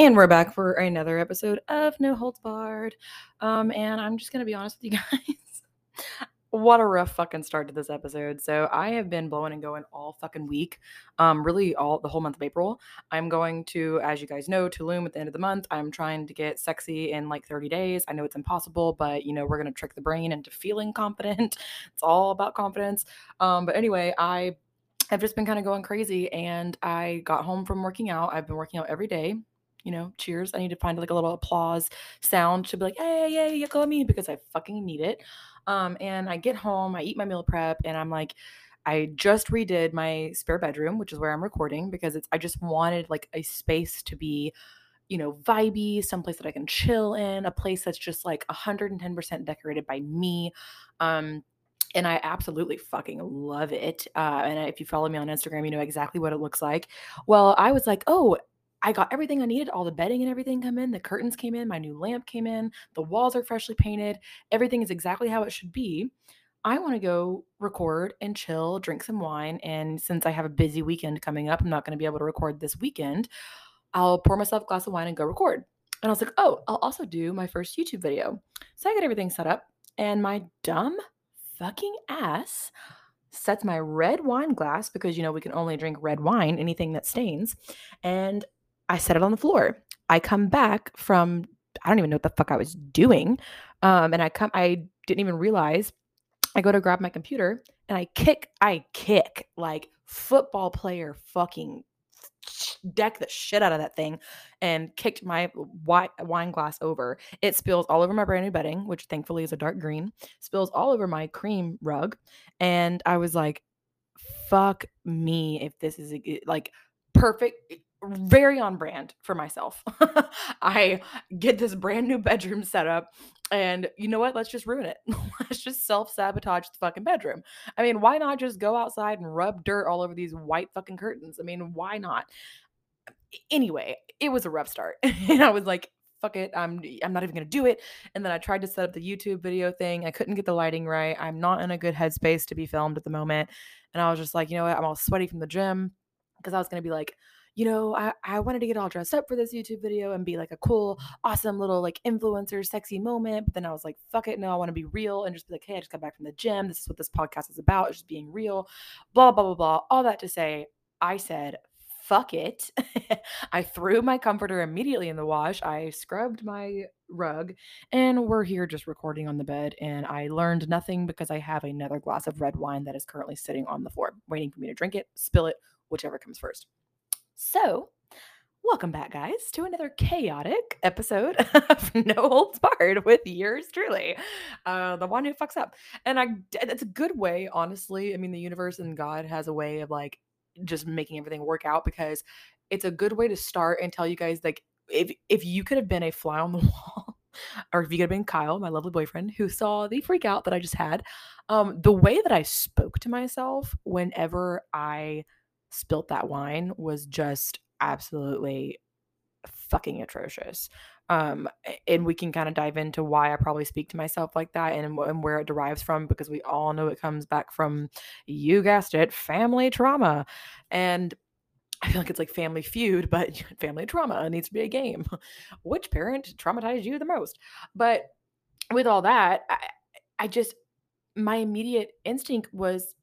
And we're back for another episode of No Holds Barred. Um, and I'm just gonna be honest with you guys. what a rough fucking start to this episode. So I have been blowing and going all fucking week. Um, really all the whole month of April. I'm going to, as you guys know, Tulum at the end of the month. I'm trying to get sexy in like 30 days. I know it's impossible, but you know, we're gonna trick the brain into feeling confident. it's all about confidence. Um, but anyway, I have just been kind of going crazy and I got home from working out. I've been working out every day you know, cheers. I need to find like a little applause sound to be like, hey, hey, you call me because I fucking need it. Um, and I get home, I eat my meal prep, and I'm like, I just redid my spare bedroom, which is where I'm recording because it's I just wanted like a space to be, you know, vibey, someplace that I can chill in, a place that's just like 110% decorated by me. Um, and I absolutely fucking love it. Uh, and if you follow me on Instagram, you know exactly what it looks like. Well, I was like, oh, I got everything I needed. All the bedding and everything come in. The curtains came in. My new lamp came in. The walls are freshly painted. Everything is exactly how it should be. I want to go record and chill, drink some wine. And since I have a busy weekend coming up, I'm not going to be able to record this weekend. I'll pour myself a glass of wine and go record. And I was like, oh, I'll also do my first YouTube video. So I got everything set up, and my dumb fucking ass sets my red wine glass because you know we can only drink red wine, anything that stains, and I set it on the floor. I come back from I don't even know what the fuck I was doing. Um, and I come I didn't even realize I go to grab my computer and I kick, I kick like football player fucking deck the shit out of that thing and kicked my wine glass over. It spills all over my brand new bedding, which thankfully is a dark green, spills all over my cream rug. And I was like, fuck me if this is a, like perfect very on brand for myself. I get this brand new bedroom set up, and you know what? Let's just ruin it. Let's just self sabotage the fucking bedroom. I mean, why not just go outside and rub dirt all over these white fucking curtains? I mean, why not? Anyway, it was a rough start, and I was like, fuck it i'm i'm not even going to do it and then i tried to set up the youtube video thing i couldn't get the lighting right i'm not in a good headspace to be filmed at the moment and i was just like you know what i'm all sweaty from the gym because i was going to be like you know, I, I wanted to get all dressed up for this YouTube video and be like a cool, awesome little like influencer, sexy moment. But then I was like, fuck it. No, I want to be real and just be like, hey, I just got back from the gym. This is what this podcast is about. It's just being real, blah, blah, blah, blah. All that to say, I said, fuck it. I threw my comforter immediately in the wash. I scrubbed my rug, and we're here just recording on the bed. And I learned nothing because I have another glass of red wine that is currently sitting on the floor, waiting for me to drink it, spill it, whichever comes first. So, welcome back, guys, to another chaotic episode of No Holds Barred with yours truly, uh, the one who fucks up. And I, it's a good way, honestly. I mean, the universe and God has a way of like just making everything work out because it's a good way to start and tell you guys like if if you could have been a fly on the wall or if you could have been Kyle, my lovely boyfriend, who saw the freak out that I just had, um, the way that I spoke to myself whenever I spilt that wine was just absolutely fucking atrocious. Um, and we can kind of dive into why I probably speak to myself like that and, and where it derives from because we all know it comes back from, you guessed it, family trauma. And I feel like it's like family feud, but family trauma needs to be a game. Which parent traumatized you the most? But with all that, I, I just, my immediate instinct was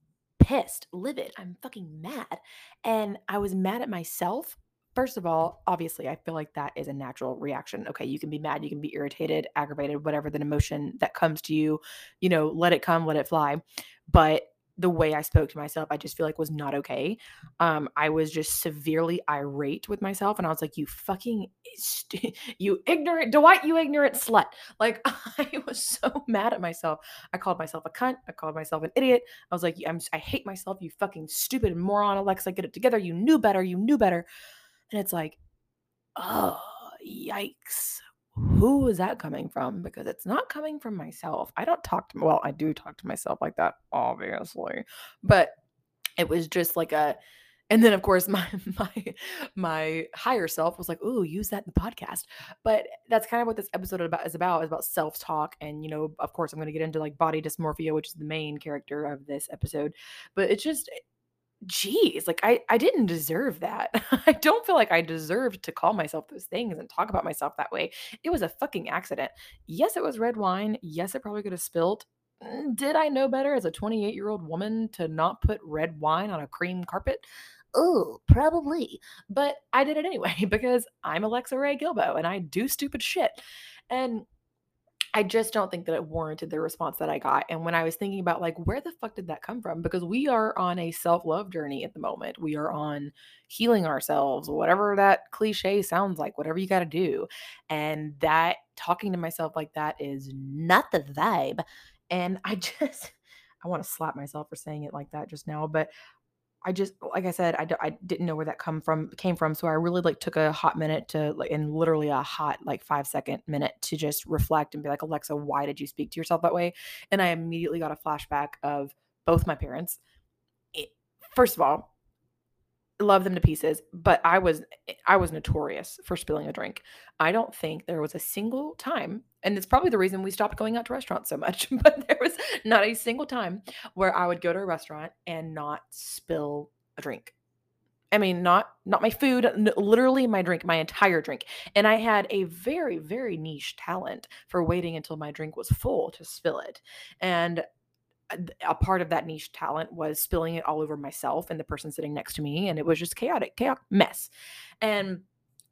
pissed, livid. I'm fucking mad. And I was mad at myself. First of all, obviously, I feel like that is a natural reaction. Okay, you can be mad, you can be irritated, aggravated, whatever the emotion that comes to you, you know, let it come, let it fly. But the way I spoke to myself, I just feel like was not okay. Um, I was just severely irate with myself, and I was like, "You fucking, st- you ignorant Dwight, you ignorant slut!" Like I was so mad at myself. I called myself a cunt. I called myself an idiot. I was like, "I'm, I hate myself. You fucking stupid moron, Alexa, get it together. You knew better. You knew better." And it's like, oh, yikes who is that coming from? Because it's not coming from myself. I don't talk to, well, I do talk to myself like that, obviously, but it was just like a, and then of course my my my higher self was like, "Ooh, use that in the podcast." But that's kind of what this episode about is about is about self talk, and you know, of course, I'm going to get into like body dysmorphia, which is the main character of this episode. But it's just geez, like I, I didn't deserve that. I don't feel like I deserved to call myself those things and talk about myself that way. It was a fucking accident. Yes, it was red wine. Yes, it probably could have spilled. Mm, Did I know better as a 28 year old woman to not put red wine on a cream carpet? Oh, probably. But I did it anyway because I'm Alexa Ray Gilbo and I do stupid shit. And I just don't think that it warranted the response that I got. And when I was thinking about like where the fuck did that come from? Because we are on a self-love journey at the moment. We are on healing ourselves, whatever that cliche sounds like, whatever you got to do. And that talking to myself like that is not the vibe. And I just I want to slap myself for saying it like that just now, but I just like I said, I d I didn't know where that come from came from, so I really, like, took a hot minute to, like and literally a hot, like, five-second minute to just reflect and be like, "Alexa, why did you speak to yourself that way?" And I immediately got a flashback of both my parents. It first of all, love them to pieces, but I was eh, I was notorious for spilling a drink. I don't think there was a single time, and it's probably the reason we stopped going out to restaurants so much, but there was not a single time where I would go to a restaurant and not spill a drink. I mean, not not my food, n- literally my drink, my entire drink. And I had a very very niche talent for waiting until my drink was full to spill it. And a part of that niche talent was spilling it all over myself and the person sitting next to me and it was just chaotic chaotic mess. And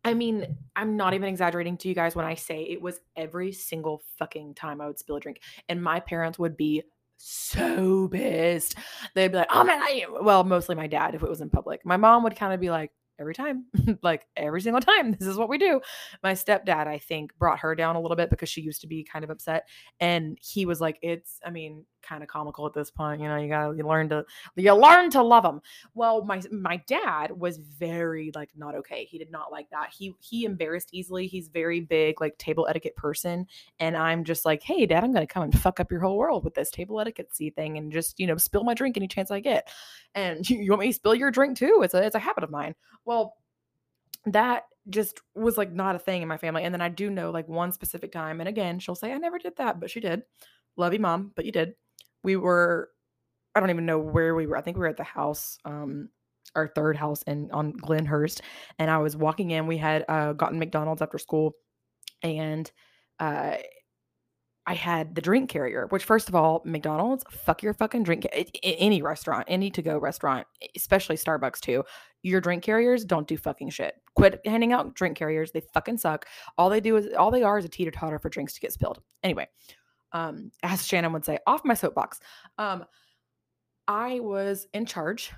i mean i'm not even exaggerating to you guys when i say it was every single fucking time i would spill a drink and my parents would be so pissed. They'd be like oh man I, well mostly my dad if it was in public. My mom would kind of be like every time like every single time this is what we do. My stepdad i think brought her down a little bit because she used to be kind of upset and he was like it's i mean kind of comical at this point you know you gotta you learn to you learn to love them well my my dad was very like not okay. He did not like that. He he embarrassed easily. He's very big like table etiquette person and i'm just like hey dad i'm gonna come and fuck up your whole world with this table etiquette thing and just you know spill my drink any chance i get. And you, you want me to spill your drink too? It's a it's a habit of mine. Well that just was like not a thing in my family. And then I do know like one specific time, and again, she'll say, I never did that, but she did. Love you, mom, but you did. We were, I don't even know where we were. I think we were at the house, um, our third house in on Glenhurst. And I was walking in. We had uh, gotten McDonald's after school, and uh, I had the drink carrier, which first of all, McDonald's, fuck your fucking drink. Any restaurant, any to go restaurant, especially Starbucks too. Your drink carriers don't do fucking shit. Quit handing out drink carriers. They fucking suck. All they do is all they are is a teeter totter for drinks to get spilled. Anyway, um, as Shannon would say, off my soapbox. Um, I was in charge.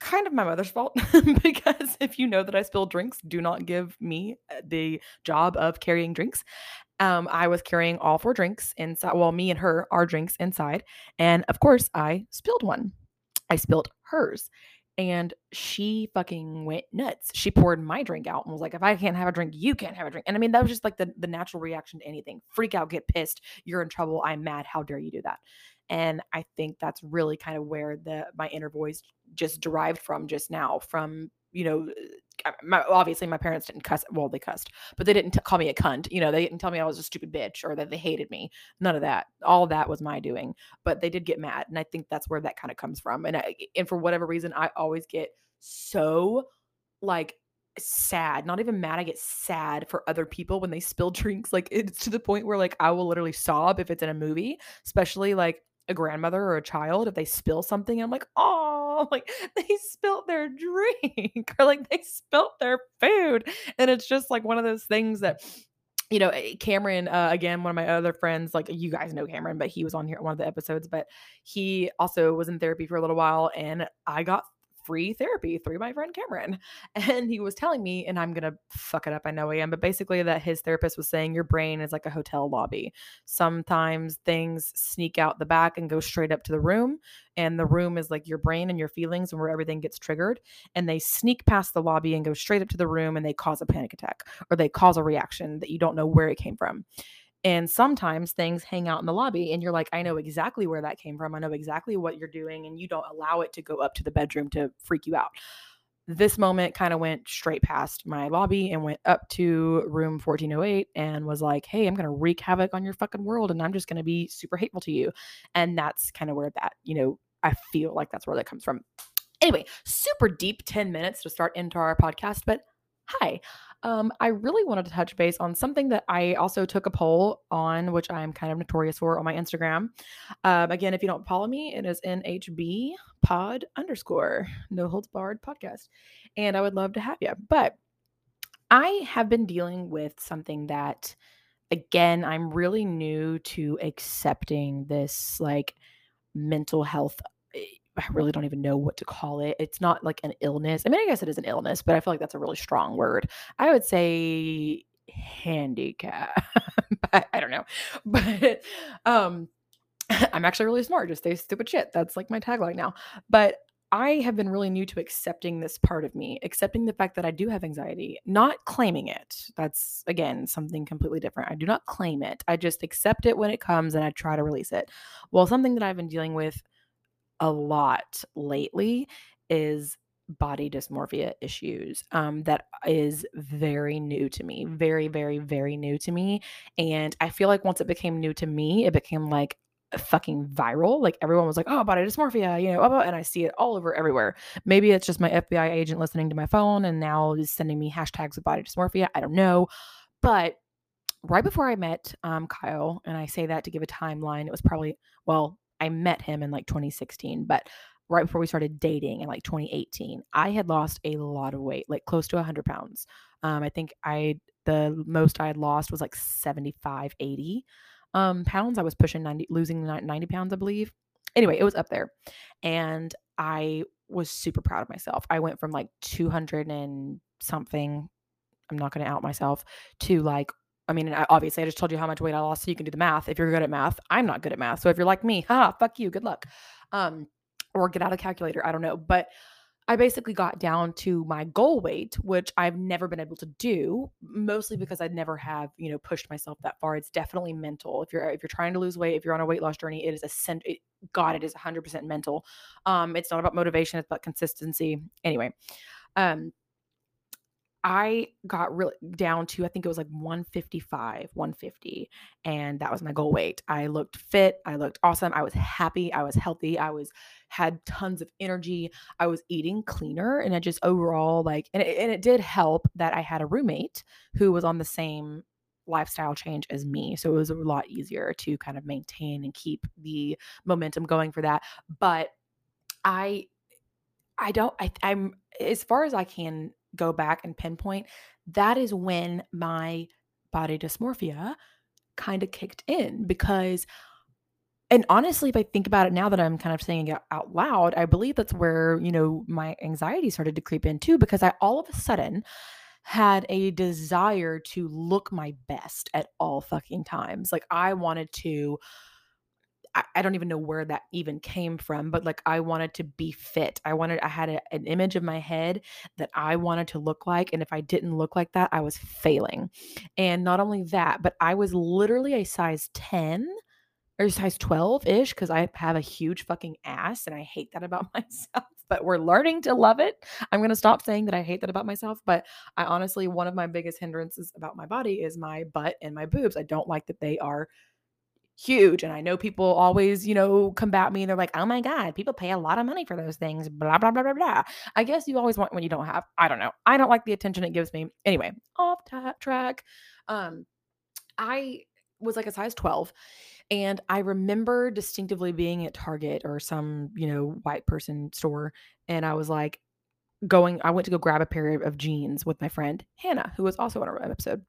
Kind of my mother's fault because if you know that I spill drinks, do not give me uh, the job of carrying drinks. Um, I was carrying all four drinks inside. Well, me and her, our drinks inside. And of course, I spilled one. I spilled hers. And she fucking went nuts. She poured my drink out and was like, if I can't have a drink, you can't have a drink. And I mean, that was just like the, the natural reaction to anything. Freak out, get pissed. You're in trouble. I'm mad. How dare you do that? And I think that's really kind of where the my inner voice just derived from just now, from you know, uh, my, obviously my parents didn't cuss. Well, they cussed, but they didn't t- call me a cunt. You know, they didn't tell me I was a stupid bitch or that they hated me. None of that. All that was my doing. But they did get mad, and I think that's where that kind of comes from. And I, and for whatever reason, I always get so like sad not even mad i get sad for other people when they spill drinks like it's to the point where like i will literally sob if it's in a movie especially like a grandmother or a child if they spill something i'm like oh like they spilt their drink or like they spilt their food and it's just like one of those things that you know eh, cameron uh, again one of my other friends like you guys know cameron but he was on here one of the episodes but he also was in therapy for a little while and i got free therapy through my friend Cameron. And he was telling me, and I'm going to fuck it up, I know I am, but basically that his therapist was saying your brain is like a hotel lobby. Sometimes things sneak out the back and go straight up to the room. And the room is like your brain and your feelings and where everything gets triggered. And they sneak past the lobby and go straight up to the room and they cause a panic attack or they cause a reaction that you don't know where it came from. And sometimes things hang out in the lobby, and you're like, I know mm-hmm. exactly where that came from. I know exactly what you're doing, and you don't allow it to go up to the bedroom to freak you out. This moment kind of went straight past my lobby and went up to room 1408 and was like, Hey, I'm going to wreak havoc on your fucking world, and I'm just going to be super hateful to you. And that's kind of where that, you know, I feel like that's where that comes from. Anyway, super deep 10 minutes to start into our podcast, but hi. Um, I really wanted to touch base on something that I also took a poll on, which I'm kind of notorious for on my Instagram. Um, again, if you don't follow me, it is NHB pod underscore no holds barred podcast. And I would love to have you. But I have been dealing with something that, again, I'm really new to accepting this like mental health eh, I really don't even know what to call it. It's not like an illness. I mean, I guess it is an illness, but I feel like that's a really strong word. I would say handicap. I, I don't know. But um I'm actually really smart. Just say stupid shit. That's like my tagline now. But I have been really new to accepting this part of me, accepting the fact that I do have anxiety, not claiming it. That's again something completely different. I do not claim it. I just accept it when it comes and I try to release it. Well, something that I've been dealing with a lot lately is body dysmorphia issues um, that is very new to me very very very new to me and i feel like once it became new to me it became like fucking viral like everyone was like oh body dysmorphia you know and i see it all over everywhere. Maybe it's just my fbi agent listening to my phone and now is sending me hashtags of body dysmorphia i don't know but right before i met um, kyle and i say that to give a timeline it was probably well I met him in like 2016, but right before we started dating in like 2018, I had lost a lot of weight, like close to 100 pounds. Um, I think I the most I had lost was like 75, 80 um, pounds. I was pushing 90, losing 90 pounds, I believe. Anyway, it was up there, and I was super proud of myself. I went from like 200 and something. I'm not going to out myself to like I mean, obviously, I just told you how much weight I lost, so you can do the math. If you're good at math, I'm not good at math. So if you're like me, ha, fuck you, good luck. Um, or get out a calculator. I don't know, but I basically got down to my goal weight, which I've never been able to do, mostly because I'd never have, you know, pushed myself that far. It's definitely mental. If you're if you're trying to lose weight, if you're on a weight loss journey, it is a cent- it, God, it is 100% mental. Um, it's not about motivation, it's about consistency. Anyway, um, I got really down to, I think it was like 155, 150. And that was my goal weight. I looked fit. I looked awesome. I was happy. I was healthy. I was, had tons of energy. I was eating cleaner. And I just overall, like, and it, and it did help that I had a roommate who was on the same lifestyle change as me. So it was a lot easier to kind of maintain and keep the momentum going for that. But I, I don't, I, I'm, as far as I can go back and pinpoint, that is when my body dysmorphia kind of kicked in because and honestly if i think about it now that i'm kind of saying it out loud i believe that's where you know my anxiety started to creep in too because i all of a sudden had a desire to look my best at all fucking times. Like i wanted to I, don't even know where that even came from, but like I wanted to be fit. I wanted, I had a, an image of my head that I wanted to look like. And if I didn't look like that, I was failing. And not only that, but I was literally a size 10 or size 12 ish because I have a huge fucking ass and I hate that about myself. But we're learning to love it. I'm going to stop saying that I hate that about myself. But I honestly, one of my biggest hindrances about my body is my butt and my boobs. I don't like that they are huge. And I know people always, you know, combat me and they're like, oh my God, people pay a lot of money for those things, blah, blah, blah, blah, blah. I guess you always want when you don't have. I don't know. I don't like the attention it gives me. Anyway, off track. Um, I was like a size 12 and I remember distinctively being at Target or some, you know, white person store. And I was like, going, I went to go grab a pair of jeans with my friend Hannah, who was also on our episode.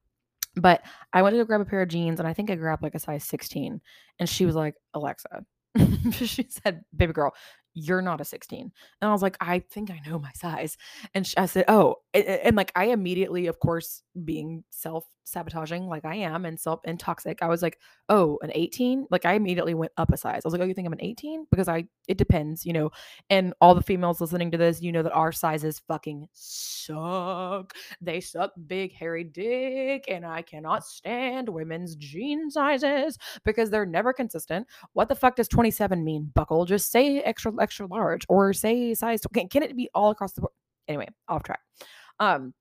But I went to go grab a pair of jeans and I think I grabbed like a size 16. And she was like, Alexa, she said, baby girl, you're not a 16. And I was like, I think I know my size. And she, I said, oh, and, and, like I immediately, of course, being self sabotaging like I am and self and toxic, I was like, oh, an 18. Like I immediately went up a size. I was like, oh, you think I'm an 18? Because I, it depends, you know. And all the females listening to this, you know that our sizes fucking suck. They suck big hairy dick, and I cannot stand women's jean sizes because they're never consistent. What the fuck does 27 mean, buckle? Just say extra extra large or say size. Can, can it be all across the board? Anyway, off track. Um,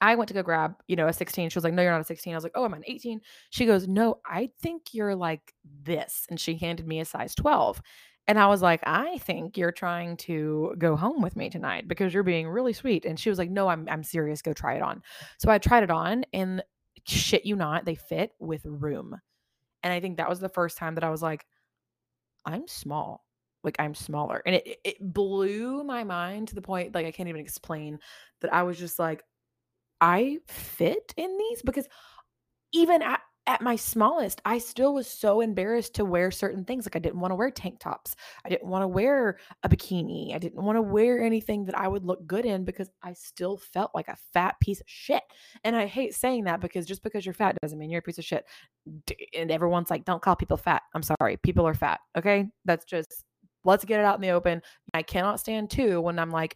I went to go grab, you know, a 16. She was like, No, you're not a 16. I was like, Oh, I'm an 18. She goes, No, I think you're like this. And she handed me a size 12. And I was like, I think you're trying to go home with me tonight because you're being really sweet. And she was like, No, I'm I'm serious. Go try it on. So I tried it on and shit you not, they fit with room. And I think that was the first time that I was like, I'm small. Like I'm smaller. And it it blew my mind to the point like I can't even explain that I was just like, I fit in these because even at at my smallest, I still was so embarrassed to wear certain things. Like I didn't want to wear tank tops. I didn't want to wear a bikini. I didn't want to wear anything that I would look good in because I still felt like a fat piece of shit. And I hate saying that because just because you're fat doesn't mean you're a piece of shit. And everyone's like, don't call people fat. I'm sorry. People are fat. Okay. That's just, let's get it out in the open. I cannot stand too when I'm like,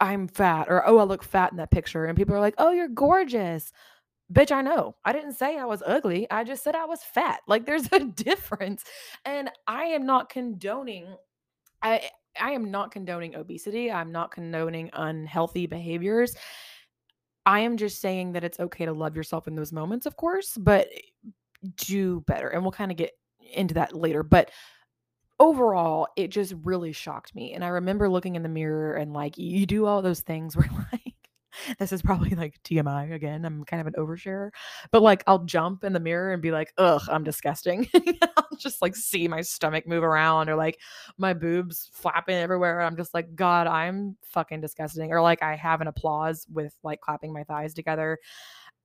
I'm fat or, oh, I look fat in that picture. And people are like, oh, you're gorgeous. Bitch, I know. I didn't say I was ugly. I just said I was fat. Like there's a difference. And I am not condoning I I am not condoning obesity. I'm not condoning unhealthy behaviors. I am just saying that it's okay to love yourself in those moments, of course, but eh, do better. And we'll kind of get into that later. But overall, it just really shocked me. And I remember looking in the mirror and like you do all those things where like this is probably like TMI again. I'm kind of an oversharer, but like I'll jump in the mirror and be like, ugh, I'm disgusting. I'll just like see my stomach move around or like my boobs flapping everywhere. I'm just like, God, I'm fucking disgusting. Or like I have an applause with like clapping my thighs together.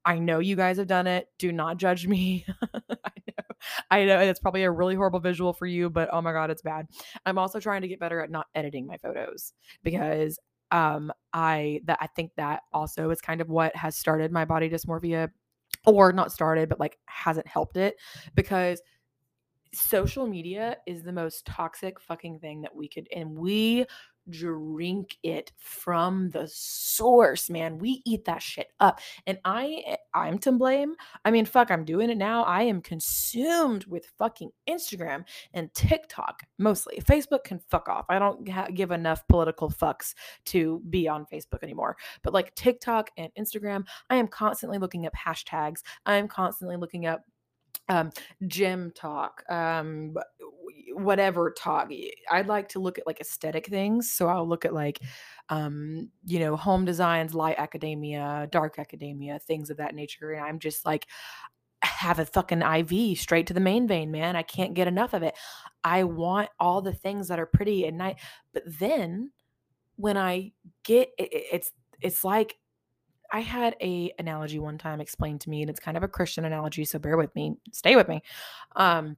I know you guys have done it. Do not judge me. I know. I know it's probably a really horrible visual for you, but oh my god, it's bad. I'm also trying to get better at not editing my photos because um i that i think that also is kind of what has started my body dysmorphia or not started but like hasn't helped it because social media is the most toxic fucking thing that we could and we drink it from the source man. We eat that shit up. And i eh, i'm to blame. I mean fuck i'm doing it now. I am consumed with fucking instagram and tiktok mostly. Facebook can fuck off. I don't ha- give enough political fucks to be on facebook anymore. But like tiktok and instagram i am constantly looking up hashtags. I am constantly looking up um, gym talk, um, whatever talk. I'd like to look at like aesthetic things. So I'll look at like, um, you know, home designs, light academia, dark academia, things of that nature. And I'm just like, have a fucking IV straight to the main vein, man. I can't get enough of it. I want all the things that are pretty and nice. But then when I get it, it's it's like I had a analogy one time explained to me, and it's kind of a Christian analogy, so bear with me, stay with me. Um,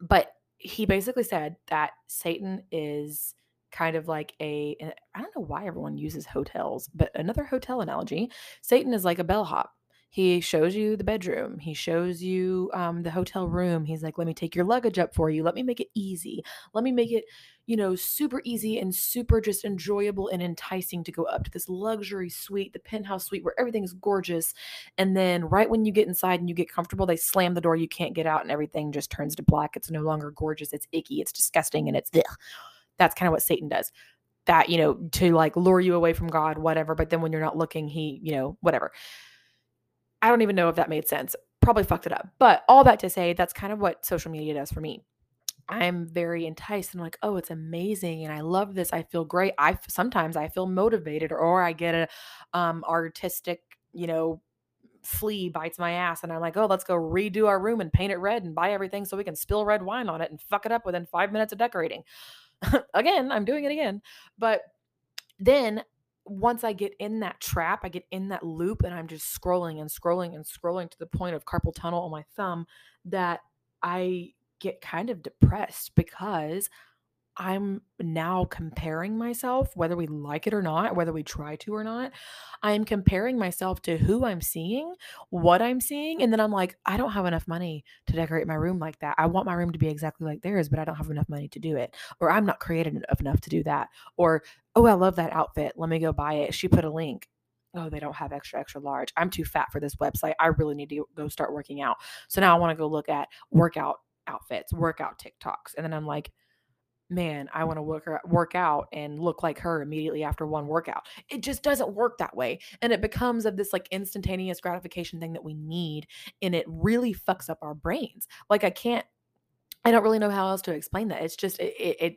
but he basically said that Satan is kind of like a I don't know why everyone uses hotels, but another hotel analogy, Satan is like a bellhop. He shows you the bedroom. He shows you um, the hotel room. He's like, let me take your luggage up for you. Let me make it easy. Let me make it, you know, super easy and super just enjoyable and enticing to go up to this luxury suite, the penthouse suite where everything is gorgeous. And then right when you get inside and you get comfortable, they slam the door. You can't get out and everything just turns to black. It's no longer gorgeous. It's icky. It's disgusting. And it's ugh. that's kind of what Satan does that you know to like lure you away from god whatever but then when you're not looking he you know whatever I don't even know if that made sense. Probably fucked it up. But all that to say, that's kind of what social media does for me. I'm very enticed and like, oh, it's amazing and I love this. I feel great. I sometimes I feel motivated or, I get a um artistic, you know, flea bites my ass and I'm like, "Oh, let's go redo our room and paint it red and buy everything so we can spill red wine on it and fuck it up within 5 minutes of decorating." again, I'm doing it again. But then once I get in that trap, I get in that loop and I'm just scrolling and scrolling and scrolling to the point of carpal tunnel on my thumb that I get kind of depressed because I'm now comparing myself, whether we like it or not, whether we try to or not. I'm comparing myself to who I'm seeing, what I'm seeing. And then I'm like, I don't have enough money to decorate my room like that. I want my room to be exactly like theirs, but I don't have enough money to do it. Or I'm not creative enough to do that. Or, oh, I love that outfit. Let me go buy it. She put a link. Oh, they don't have extra, extra large. I'm too fat for this website. I really need to go start working out. So now I want to go look at workout outfits, workout TikToks. And then I'm like, man, I want to work work out and look like her immediately after one workout. It just doesn't work that way. And it becomes of this like instantaneous gratification thing that we need and it really fucks up our brains. Like I can't I don't really know how else to explain that. It's just it, it, it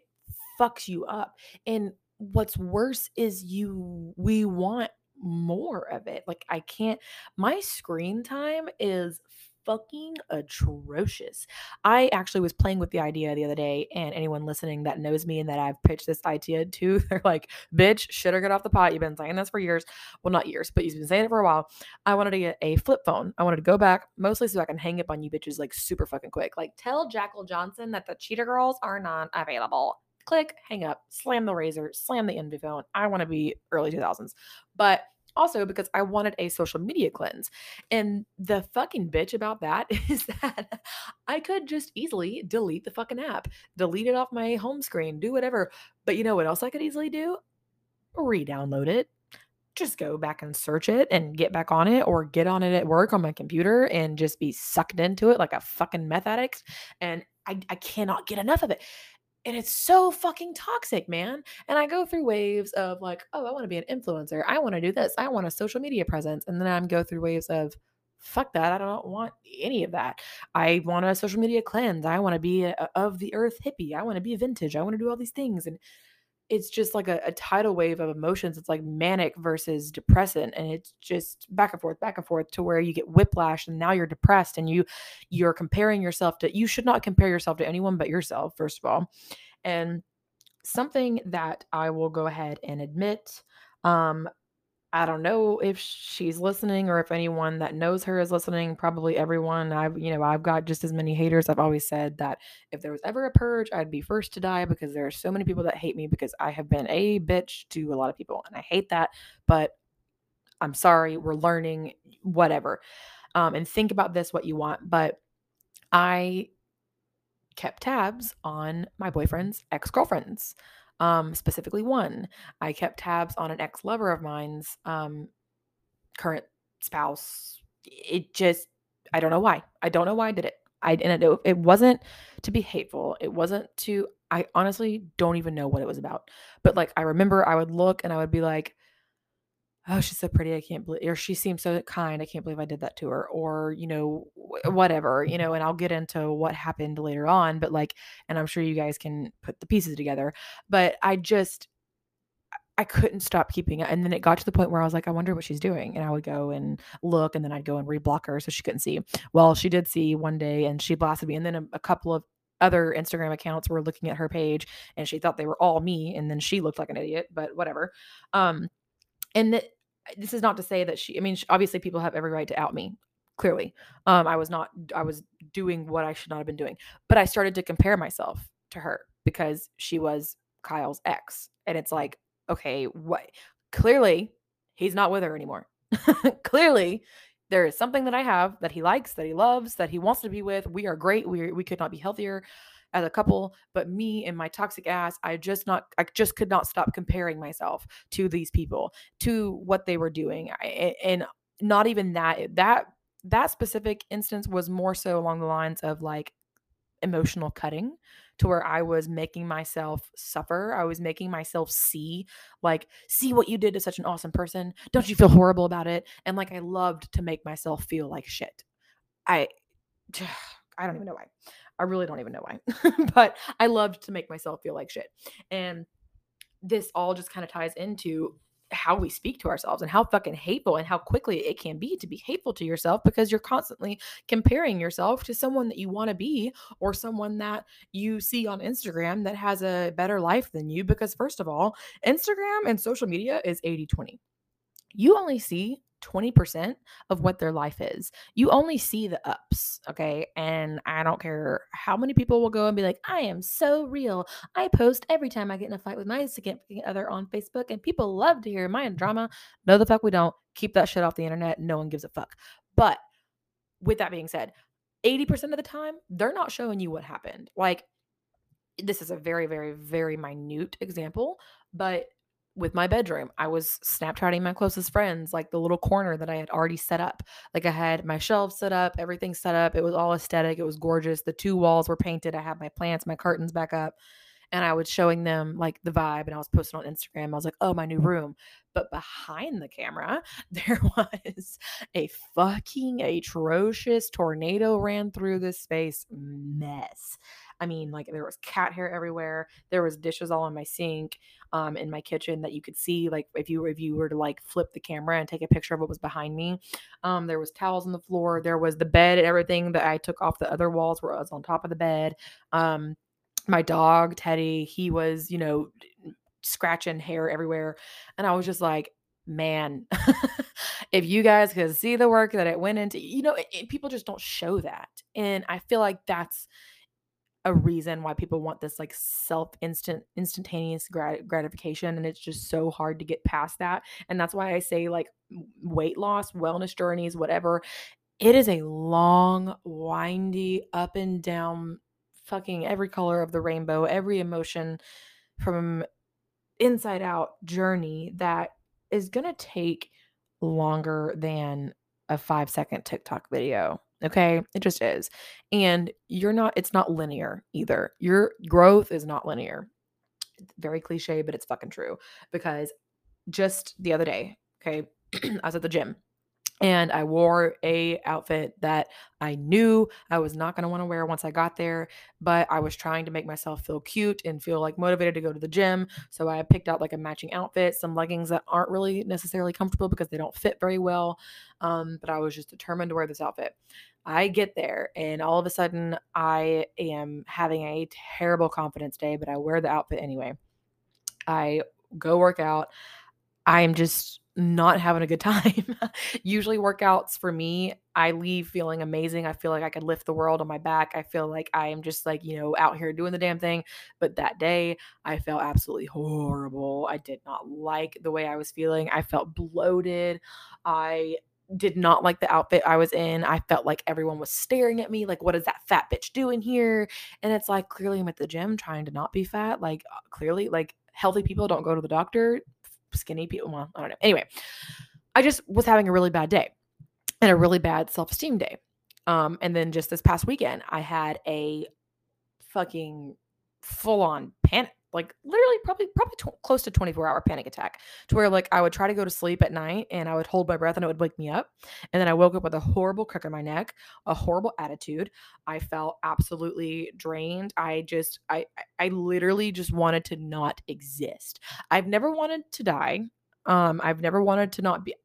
fucks you up. And what's worse is you we want more of it. Like I can't my screen time is fucking atrocious. I actually was playing with the idea the other day, and anyone listening that knows me and that I've pitched this idea to, they're like, bitch, shit or get off the pot. You've been saying this for years. Well, not years, but you've been saying it for a while. I wanted to get a flip phone. I wanted to go back, mostly so I can hang up on you bitches like super fucking quick. Like, tell Jackal Johnson that the cheetah girls are not available. Click, hang up, slam the razor, slam the envy phone. I want to be early 2000s. But also because I wanted a social media cleanse. And the fucking bitch about that is that I could just easily delete the fucking app, delete it off my home screen, do whatever. But you know what else I could easily do? Re download it. Just go back and search it and get back on it or get on it at work on my computer and just be sucked into it like a fucking meth addict. And I, I cannot get enough of it and it's so fucking toxic, man. And I go through waves of like, oh, I want to be an influencer. I want to do this. I want a social media presence. And then I'm go through waves of, fuck that. I don't want any of that. I want a social media cleanse. I want to be a, of the earth hippie. I want to be vintage. I want to do all these things. And it's just like a, a, tidal wave of emotions. It's like manic versus depressant, and it's just back and forth, back and forth to where you get whiplash, and now you're depressed, and you you're comparing yourself to. You should not compare yourself to anyone but yourself, first of all, and something that I will go ahead and admit. Um, I don't know if she's listening or if anyone that knows her is listening. Probably everyone. I've, you know, I've got just as many haters. I've always said that if there was ever a purge, I'd be first to die because there are so many people that hate me because I have been a bitch to a lot of people and I hate that. But I'm sorry, we're learning, whatever. Um, and think about this what you want. But I kept tabs on my boyfriend's ex girlfriends um, specifically one. I kept tabs on an ex lover of mine's um, current spouse. It just, I don't know why. I don't know why I did it. I and it, it wasn't to be hateful. It wasn't to. I honestly don't even know what it was about. But like I remember, I would look and I would be like, oh she's so pretty i can't believe or she seems so kind i can't believe i did that to her or you know whatever you know and i'll get into what happened later on but like and i'm sure you guys can put the pieces together but i just I couldn't stop keeping it. And then it got to the point where I was like, I wonder what she's doing. And I would go and look, and then I'd go and reblock her so she couldn't see. Well, she did see one day and she blasted me. And then a, a couple of other Instagram accounts were looking at her page and she thought they were all me. And then she looked like an idiot, but whatever. Um, and that this is not to say that she i mean obviously people have every right to out me clearly. Um i was not i was doing what i should not have been doing but i started to compare myself to her because she was kyle's ex and it's like okay what clearly he's not with her anymore. Clearly there is something that i have that he likes that he loves that he wants to be with. We are great. We, we could not be healthier as a couple but me and my toxic ass i just not i just could not stop comparing myself to these people to what they were doing I, and not even that that that specific instance was more so along the lines of like emotional cutting to where I was making myself suffer. I was making myself see, like, see what you did to such an awesome person. Don't you feel horrible about it? And like, I loved to make myself feel like shit. I, I don't even know why. I really don't even know why. but I loved to make myself feel like shit. And this all just kind of ties into how we speak to ourselves and how fucking hateful and how quickly it can be to be hateful to yourself because you're constantly comparing yourself to someone that you want to be or someone that you see on Instagram that has a better life than you. Because, first of all, Instagram and social media is 80 20. You only see 20% of what their life is. You only see the ups, okay? And I don't care how many people will go and be like, I am so real. I post every time I get in a fight with my significant other on Facebook, and people love to hear my drama. No, the fuck we don't. Keep that shit off the internet. No one gives a fuck. But with that being said, 80% of the time, they're not showing you what happened. Like, this is a very, very, very minute example, but with my bedroom. I was Snapchatting my closest friends, like the little corner that I had already set up. Like I had my shelves set up, everything set up. It was all aesthetic. It was gorgeous. The two walls were painted. I had my plants, my curtains back up. And I was showing them like the vibe and I was posting on Instagram. I was like, oh, my new room. But behind the camera, there was a fucking atrocious tornado ran through this space mess. I mean, like there was cat hair everywhere. There was dishes all in my sink, um, in my kitchen that you could see. Like if you if you were to like flip the camera and take a picture of what was behind me, um, there was towels on the floor. There was the bed and everything that I took off the other walls where I was on top of the bed. Um, my dog Teddy, he was you know scratching hair everywhere, and I was just like, man, if you guys could see the work that it went into, you know, it, it, people just don't show that. And I feel like that's a reason why people want this like self instant instantaneous grat- gratification and it's just so hard to get past that and that's why i say like weight loss wellness journeys whatever it is a long windy up and down fucking every color of the rainbow every emotion from inside out journey that is going to take longer than a five second TikTok video. Okay. It just is. And you're not, it's not linear either. Your growth is not linear. Very cliche, but it's fucking true because just the other day, okay, I was at the gym and I wore a outfit that I knew I was not going to want to wear once I got there, but I was trying to make myself feel cute and feel like motivated to go to the gym. So I picked out like a matching outfit, some leggings that aren't really necessarily comfortable because they don't fit very well. Um, but I was just determined to wear this outfit. I get there and all of a sudden I am having a terrible confidence day, but I wear the outfit anyway. I go work out. I am just not having a good time. Usually, workouts for me, I leave feeling amazing. I feel like I could lift the world on my back. I feel like I am just like, you know, out here doing the damn thing. But that day, I felt absolutely horrible. I did not like the way I was feeling. I felt bloated. I did not like the outfit I was in. I felt like everyone was staring at me, like, what is that fat bitch doing here? And it's like, clearly, I'm at the gym trying to not be fat. Like, uh, clearly, like, healthy people don't go to the doctor skinny people. Well, I don't know. Anyway, I just was having a really bad day and a really bad self esteem day. Um, and then just this past weekend, I had a fucking full on panic like literally probably probably tw- close to 24 hour panic attack to where like I would try to go to sleep at night and I would hold my breath and it would wake me up and then I woke up with a horrible crick in my neck, a horrible attitude. I felt absolutely drained. I just I I literally just wanted to not exist. I've never wanted to die. Um I've never wanted to not be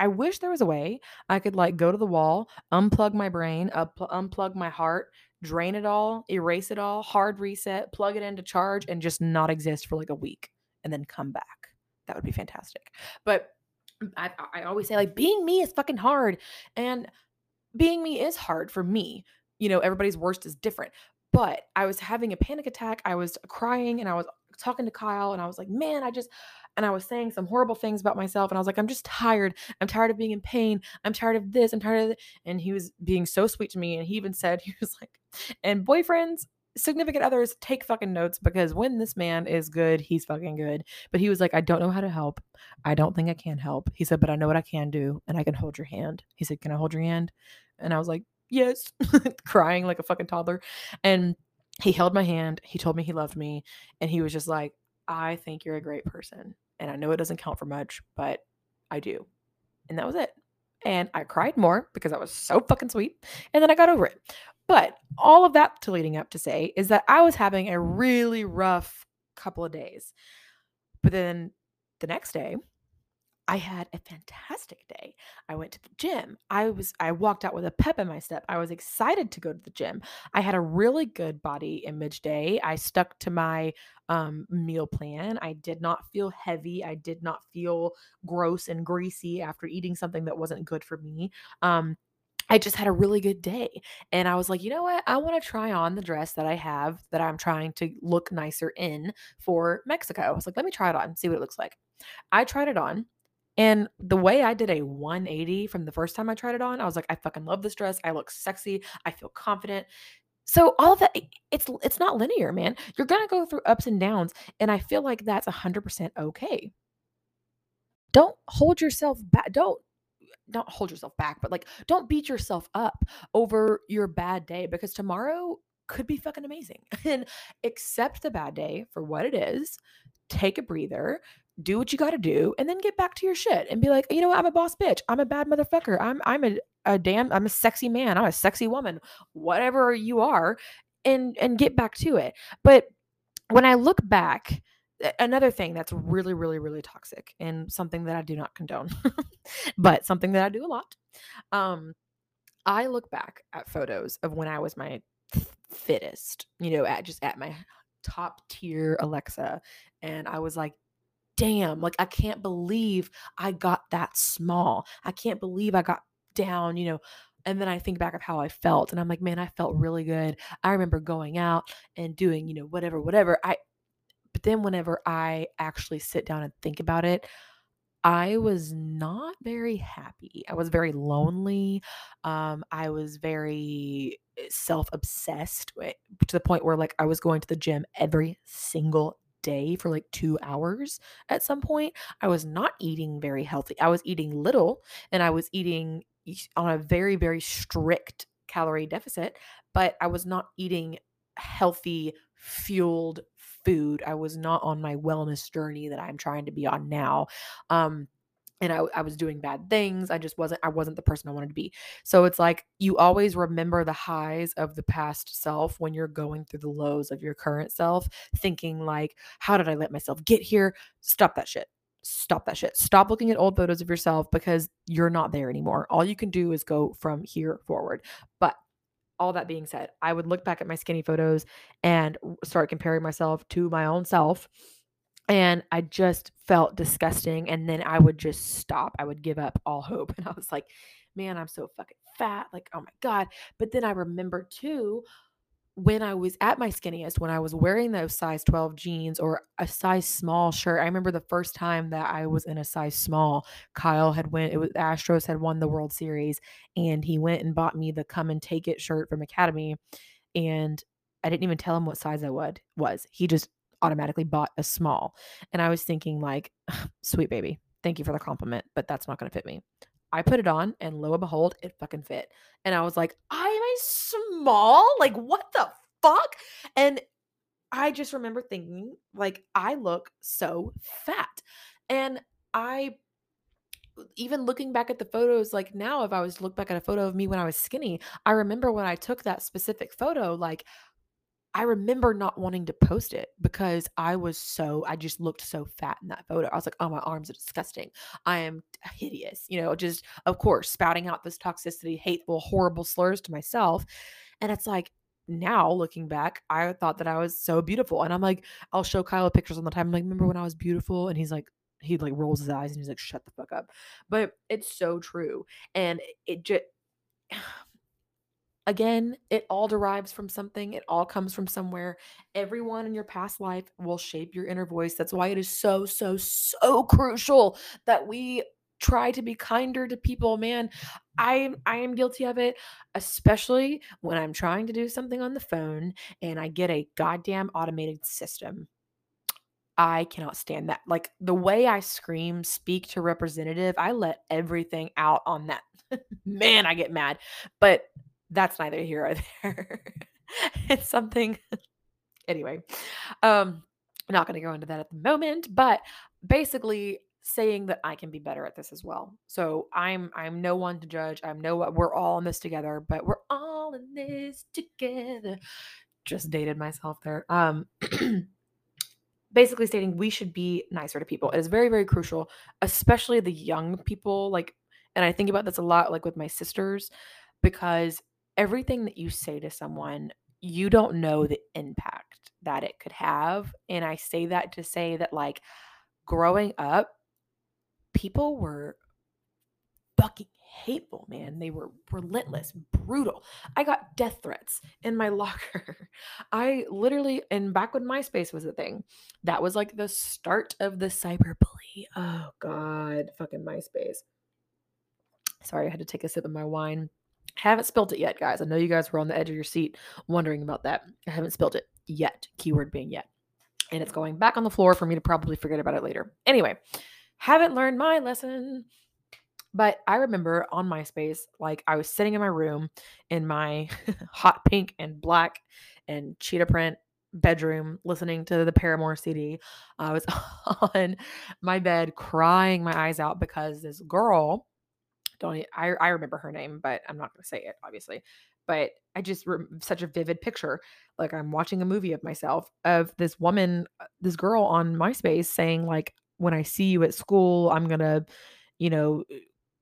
I wish there was a way I could like go to the wall, unplug my brain, up, unplug my heart, drain it all, erase it all, hard reset, plug it into charge, and just not exist for like a week and then come back. That would be fantastic. But mm, I, I always say, like, being me is fucking hard. And being me is hard for me. You know, everybody's worst is different. But I was having a panic attack. I was crying and I was talking to Kyle and I was like, man, I just, and I was saying some horrible things about myself. And I was like, I'm just tired. I'm tired of being in pain. I'm tired of this. I'm tired of this. And he was being so sweet to me. And he even said, he was like, and boyfriends, significant others take fucking notes because when this man is good, he's fucking good. But he was like, I don't know how to help. I don't think I can help. He said, but I know what I can do and I can hold your hand. He said, Can I hold your hand? And I was like, Yes, crying like a fucking toddler. And he held my hand. He told me he loved me. And he was just like, I think you're a great person. And I know it doesn't count for much, but I do. And that was it. And I cried more because I was so fucking sweet. And then I got over it. But all of that to leading up to say is that I was having a really rough couple of days. But then the next day, I had a fantastic day. I went to the gym. I was I walked out with a pep in my step. I was excited to go to the gym. I had a really good body image day. I stuck to my um, meal plan. I did not feel heavy. I did not feel gross and greasy after eating something that wasn't good for me. Um, I just had a really good day. And I was like, you know what? I want to try on the dress that I have that I'm trying to look nicer in for Mexico. I was like, let me try it on, and see what it looks like. I tried it on. And the way I did a 180 from the first time I tried it on, I was like, I fucking love this dress. I look sexy. I feel confident. So all that it's it's not linear, man. You're to go through ups and downs, and I feel like that's 100% okay. Don't hold yourself back. Don't don't hold yourself back, but like don't beat yourself up over your bad day because tomorrow could be fucking amazing. And accept the bad day for what it is. Take a breather, do what you got to do and then get back to your shit and be like, you know what? I'm a boss bitch. I'm a bad motherfucker. I'm I'm a, a damn I'm a sexy man. I'm a sexy woman. Whatever you are, and and get back to it. But when I look back, another thing that's really really really toxic and something that I do not condone, but something that I do a lot. Um I look back at photos of when I was my fittest, you know, at just at my top tier Alexa and I was like damn, like I can't believe I got that small. I can't believe I got down, you know, and then I think back of how I felt and I'm like, man, I felt really good. I remember going out and doing, you know, whatever, whatever. I but then whenever I actually sit down and think about it, I was not very happy. I was very lonely. Um, I was very eh, self-obsessed to the point where like I was going to the gym every single day for like 2 hours at some point. I was not eating very healthy. I was eating little and I was eating on a very very strict calorie deficit, but I was not eating healthy fueled food. I was not on my wellness journey that I'm trying to be on now. Um, and I, I was doing bad things. I just wasn't, I wasn't the person I wanted to be. So it's like you always remember the highs of the past self when you're going through the lows of your current self, thinking like, how did I let myself get here? Stop that shit. Stop that shit. Stop looking at old photos of yourself because you're not there anymore. All you can do is go from here forward. But all that being said, I would look back at my skinny photos and start comparing myself to my own self. And I just felt disgusting. And then I would just stop. I would give up all hope. And I was like, man, I'm so fucking fat. Like, oh my God. But then I remember too when I was at my skinniest, when I was wearing those size 12 jeans or a size small shirt, I remember the first time that I was in a size small, Kyle had went, it was Astros had won the World Series and he went and bought me the come and take it shirt from Academy. And I didn't even tell him what size I would was. He just automatically bought a small. And I was thinking like, sweet baby, thank you for the compliment, but that's not going to fit me. I put it on and lo and behold, it fucking fit. And I was like, I am a small? Like, what the fuck? And I just remember thinking, like, I look so fat. And I even looking back at the photos, like now, if I was to look back at a photo of me when I was skinny, I remember when I took that specific photo, like I remember not wanting to post it because I was so, I just looked so fat in that photo. I was like, oh, my arms are disgusting. I am hideous. You know, just, of course, spouting out this toxicity, hateful, horrible slurs to myself. And it's like, now looking back, I thought that I was so beautiful. And I'm like, I'll show Kyle pictures all the time. I'm like, remember when I was beautiful? And he's like, he like rolls his eyes and he's like, shut the fuck up. But it's so true. And it just, Again, it all derives from something, it all comes from somewhere. Everyone in your past life will shape your inner voice. That's why it is so, so, so crucial that we try to be kinder to people. Man i i am guilty of it especially when i'm trying to do something on the phone and i get a goddamn automated system. I cannot stand that. Like the way i scream speak to representative i let everything out on that. Man i get mad. But that's neither here or there. it's something anyway. Um I'm not going to go into that at the moment, but basically saying that I can be better at this as well. So I'm I'm no one to judge. I'm no we're all in this together, but we're all in this together. Just dated myself there. Um basically stating we should be nicer to people. It is very very crucial, especially the young people like and I think about this a lot like with my sisters because everything that you say to someone, you don't know the impact that it could have. And I say that to say that, like, growing up, people were fucking hateful, man. They were mm. relentless, brutal. I got death threats in my locker. I literally, and back when MySpace was a thing, that was like the start of the cyberbully. Oh, God, fucking MySpace. Sorry, I had to take a sip of my wine. Haven't spilled it yet, guys. I know you guys were on the edge of your seat wondering about that. I haven't spilled it yet. Keyword being yet. And it's going back on the floor for me to probably forget about it later. Anyway, haven't learned my lesson. But I remember on MySpace, like I was sitting in my room in my hot pink and black and cheetah print bedroom listening to the Paramore CD. I was on my bed crying my eyes out because this girl don't I I remember her name, but I'm not going to say it obviously. but I just such a vivid picture. Like I'm watching a movie of myself of this woman, uh, this girl on MySpace saying like, when I see you at school, I'm gonna, you know,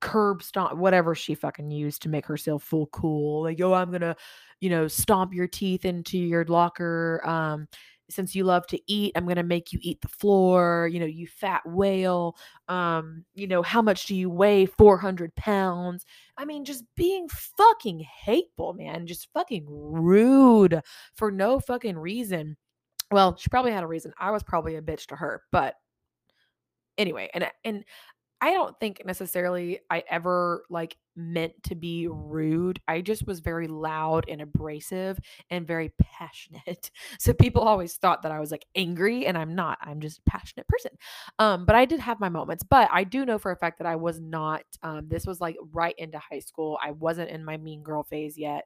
curb stomp whatever she fucking used to make herself feel cool. Like, oh, I'm gonna, you know, stomp your teeth into your locker. Um, since you love to eat, I'm gonna make you eat the floor. You know, you fat whale. Um, you know, how much do you weigh? 400 pounds. I mean, just being fucking hateful, man. Just fucking rude for no fucking reason. Well, she probably had a reason. I was probably a bitch to her, but anyway, and and I don't think necessarily I ever like meant to be rude. I just was very loud and abrasive and very passionate. So people always thought that I was like angry and I'm not. I'm just a passionate person. Um but I did have my moments, but I do know for a fact that I was not um this was like right into high school. I wasn't in my mean girl phase yet.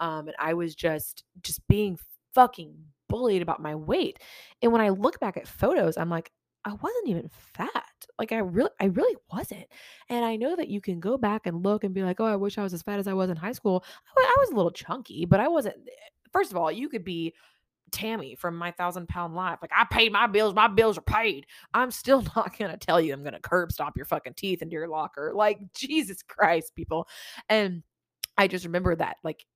Um and I was just just being fucking bullied about my weight. And when I look back at photos, I'm like I wasn't even fat. Like I really I really wasn't. And I know that you can go back and look and be like, "Oh, I wish I was as fat as I was in high school." I, I was a little chunky, but I wasn't eh, First of all, you could be Tammy from my thousand pound life. Like, I paid my bills, my bills are paid. I'm still not gonna tell you I'm gonna curb stomp your fucking teeth into your locker. Like, Jesus Christ, people. And I just remember that, like,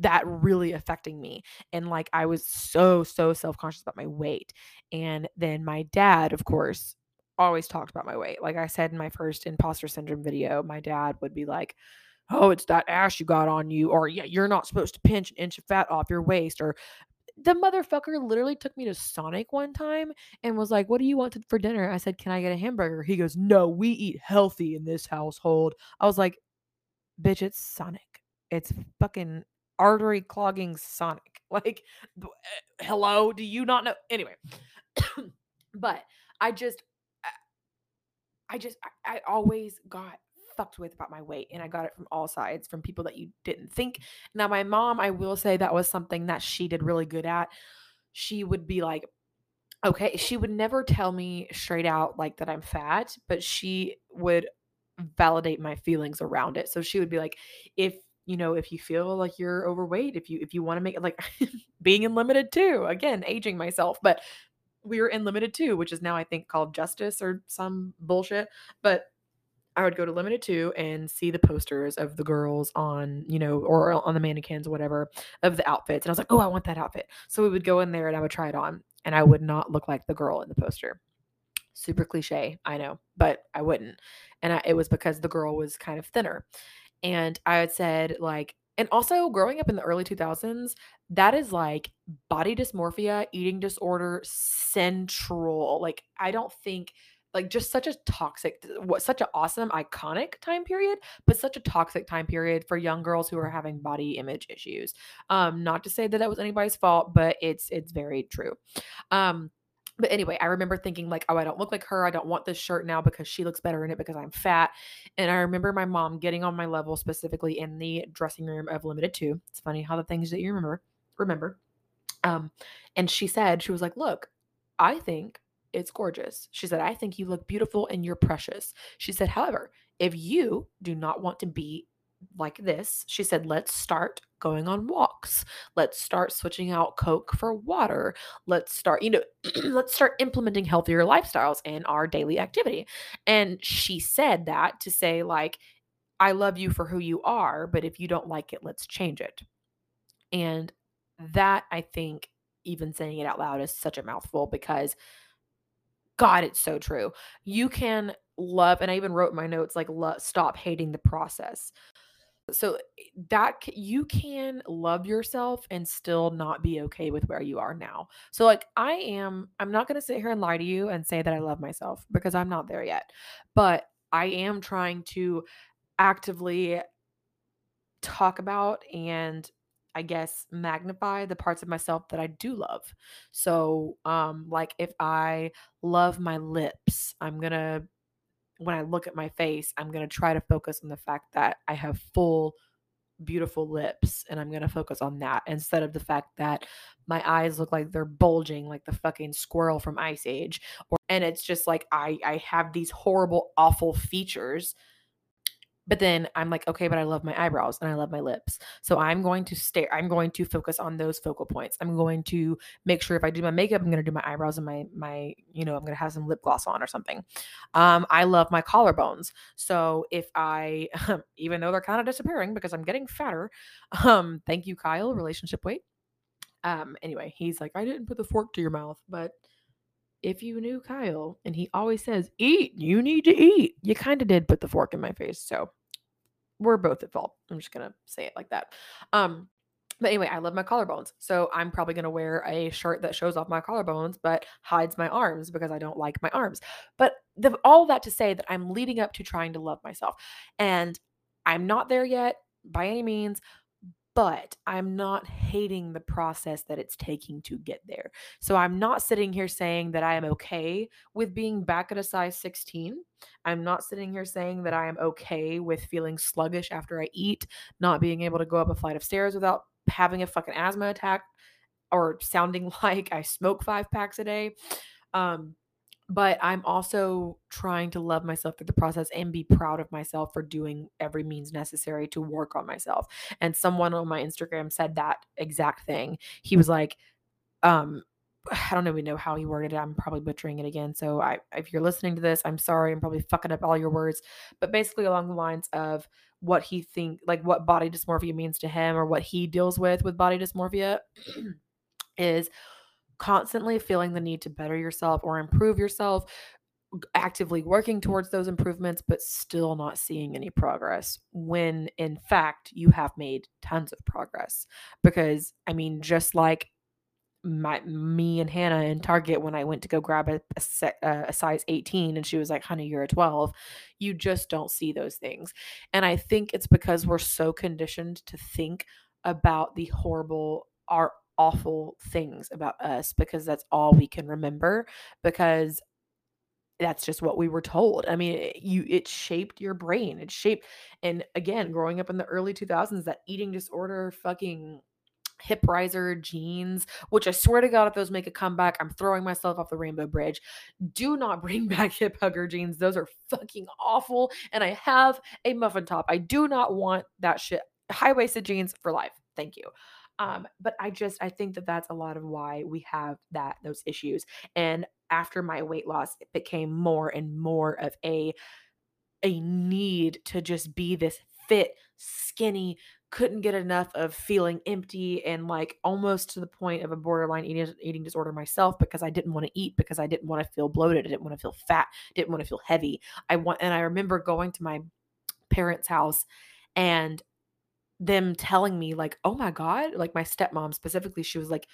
that really affecting me. And like I was so, so self conscious about my weight. And then my dad, of course, always talked about my weight. Like I said in my first imposter syndrome video, my dad would be like, Oh, it's that ass you got on you, or yeah, you're not supposed to pinch an inch of fat off your waist, or the motherfucker literally took me to Sonic one time and was like, What do you want for dinner? I said, Can I get a hamburger? He goes, No, we eat healthy in this household. I was like, Bitch, it's Sonic. It's fucking artery clogging Sonic. Like, uh, hello, do you not know? Anyway, but I just, I just, I, I always got fucked with about my weight and I got it from all sides from people that you didn't think. Now my mom, I will say that was something that she did really good at. She would be like okay, she would never tell me straight out like that I'm fat, but she would validate my feelings around it. So she would be like if you know, if you feel like you're overweight, if you if you want to make it like being in Limited Too, again, aging myself, but we were in Limited Too, which is now I think called justice or some bullshit. But I would go to Limited Too and see the posters of the girls on, you know, or on the mannequins whatever of the outfits. And I was like, oh, I want that outfit. So we would go in there and I would try it on. And I would not look like the girl in the poster. Super cliche, I know, but I wouldn't. And I, it was because the girl was kind of thinner. And I had said, like, and also growing up in the early 2000s, that is like body dysmorphia, eating disorder central. Like, I don't think like just such a toxic what such an awesome iconic time period but such a toxic time period for young girls who are having body image issues um not to say that that was anybody's fault but it's it's very true um but anyway, I remember thinking like, oh, I don't look like her. I don't want this shirt now because she looks better in it because I'm fat. And I remember my mom getting on my level specifically in the dressing room of Limited Too. It's funny how the things that you remember remember. Um, and she said she was like, look, I think it's gorgeous. She said, I think you look beautiful and you're precious. She said, however, if you do not want to be like this. She said, let's start going on walks. Let's start switching out Coke for water. Let's start, you know, let's start implementing healthier lifestyles in our daily activity. And she said that to say, like, I love you for who you are, but if you don't like it, let's change it. And that, I think, even saying it out loud is such a mouthful because God, it's so true. You can love, and I even wrote my notes, like, love, stop hating the process so eh, that you can love yourself and still not be okay with where you are now. So like I am I'm not going to sit here and lie to you and say that I love myself because I'm not there yet. But I am trying to actively talk about and I guess magnify the parts of myself that I do love. So um like if I love my lips, I'm going to when I look at my face, I'm going to try to focus on the fact that I have full, beautiful lips. And I'm going to focus on that instead of the fact that my eyes look like they're bulging like the fucking squirrel from Ice Age. Or, and it's just like I, I have these horrible, awful features. But then I'm like, okay, but I love my eyebrows and I love my lips. So I'm going to stare, I'm going to focus on those focal points. I'm going to make sure if I do my makeup, I'm going to do my eyebrows and my, my, you know, I'm going to have some lip gloss on or something. Um, I love my collarbones. So if I, even though they're kind of disappearing because I'm getting fatter, um, thank you, Kyle, relationship weight. Um, anyway, he's like, I didn't put the fork to your mouth, but if you knew Kyle and he always says, eat, you need to eat, you kind of did put the fork in my face. So we're both at fault. I'm just gonna say it like that. Um, but anyway, I love my collarbones. So I'm probably going to wear a shirt that shows off my collarbones but hides my arms because I don't like my arms. But the, all that to say that I'm leading up to trying to love myself. And I'm not there yet by any means, but I'm not hating the process that it's taking to get there. So I'm not sitting here saying that I am okay with being back at a size 16. I'm not sitting here saying that I am okay with feeling sluggish after I eat, not being able to go up a flight of stairs without having a fucking asthma attack or sounding like I smoke five packs a day. Um, but I'm also trying to love myself through the process and be proud of myself for doing every means necessary to work on myself. And someone on my Instagram said that exact thing. He was like, um, I don't even know how he worded it. I'm probably butchering it again. So I if you're listening to this, I'm sorry. I'm probably fucking up all your words. But basically along the lines of what he think like what body dysmorphia means to him or what he deals with with body dysmorphia is constantly feeling the need to better yourself or improve yourself, actively working towards those improvements, but still not seeing any progress when in fact you have made tons of progress. Because, I mean, just like my me and Hannah in Target when I went to go grab a, a, uh, a, size 18 and she was like, "Honey, you're a 12." You just don't see those things. And I think it's because we're so conditioned to think about the horrible our awful things about us because that's all we can remember because that's just what we were told. I mean, it, you it shaped your brain. It shaped and again, growing up in the early 2000s that eating disorder fucking hip riser jeans, which I swear to God, if those make a comeback, I'm throwing myself off the rainbow bridge. Do not bring back hip hugger jeans. Those are fucking awful. And I have a muffin top. I do not want that shit. High waisted jeans for life. Thank you. Um, but I just I think that that's a lot of why we have that those issues. And after my weight loss, it became more and more of a a need to just be this fit, skinny, couldn't get enough of feeling empty and like almost to the point of a borderline eating, eating disorder myself because I didn't want to eat because I didn't want to feel bloated, I didn't want to feel fat, didn't want to feel heavy. I want and I remember going to my parents' house and them telling me like, "Oh my god," like my stepmom specifically, she was like,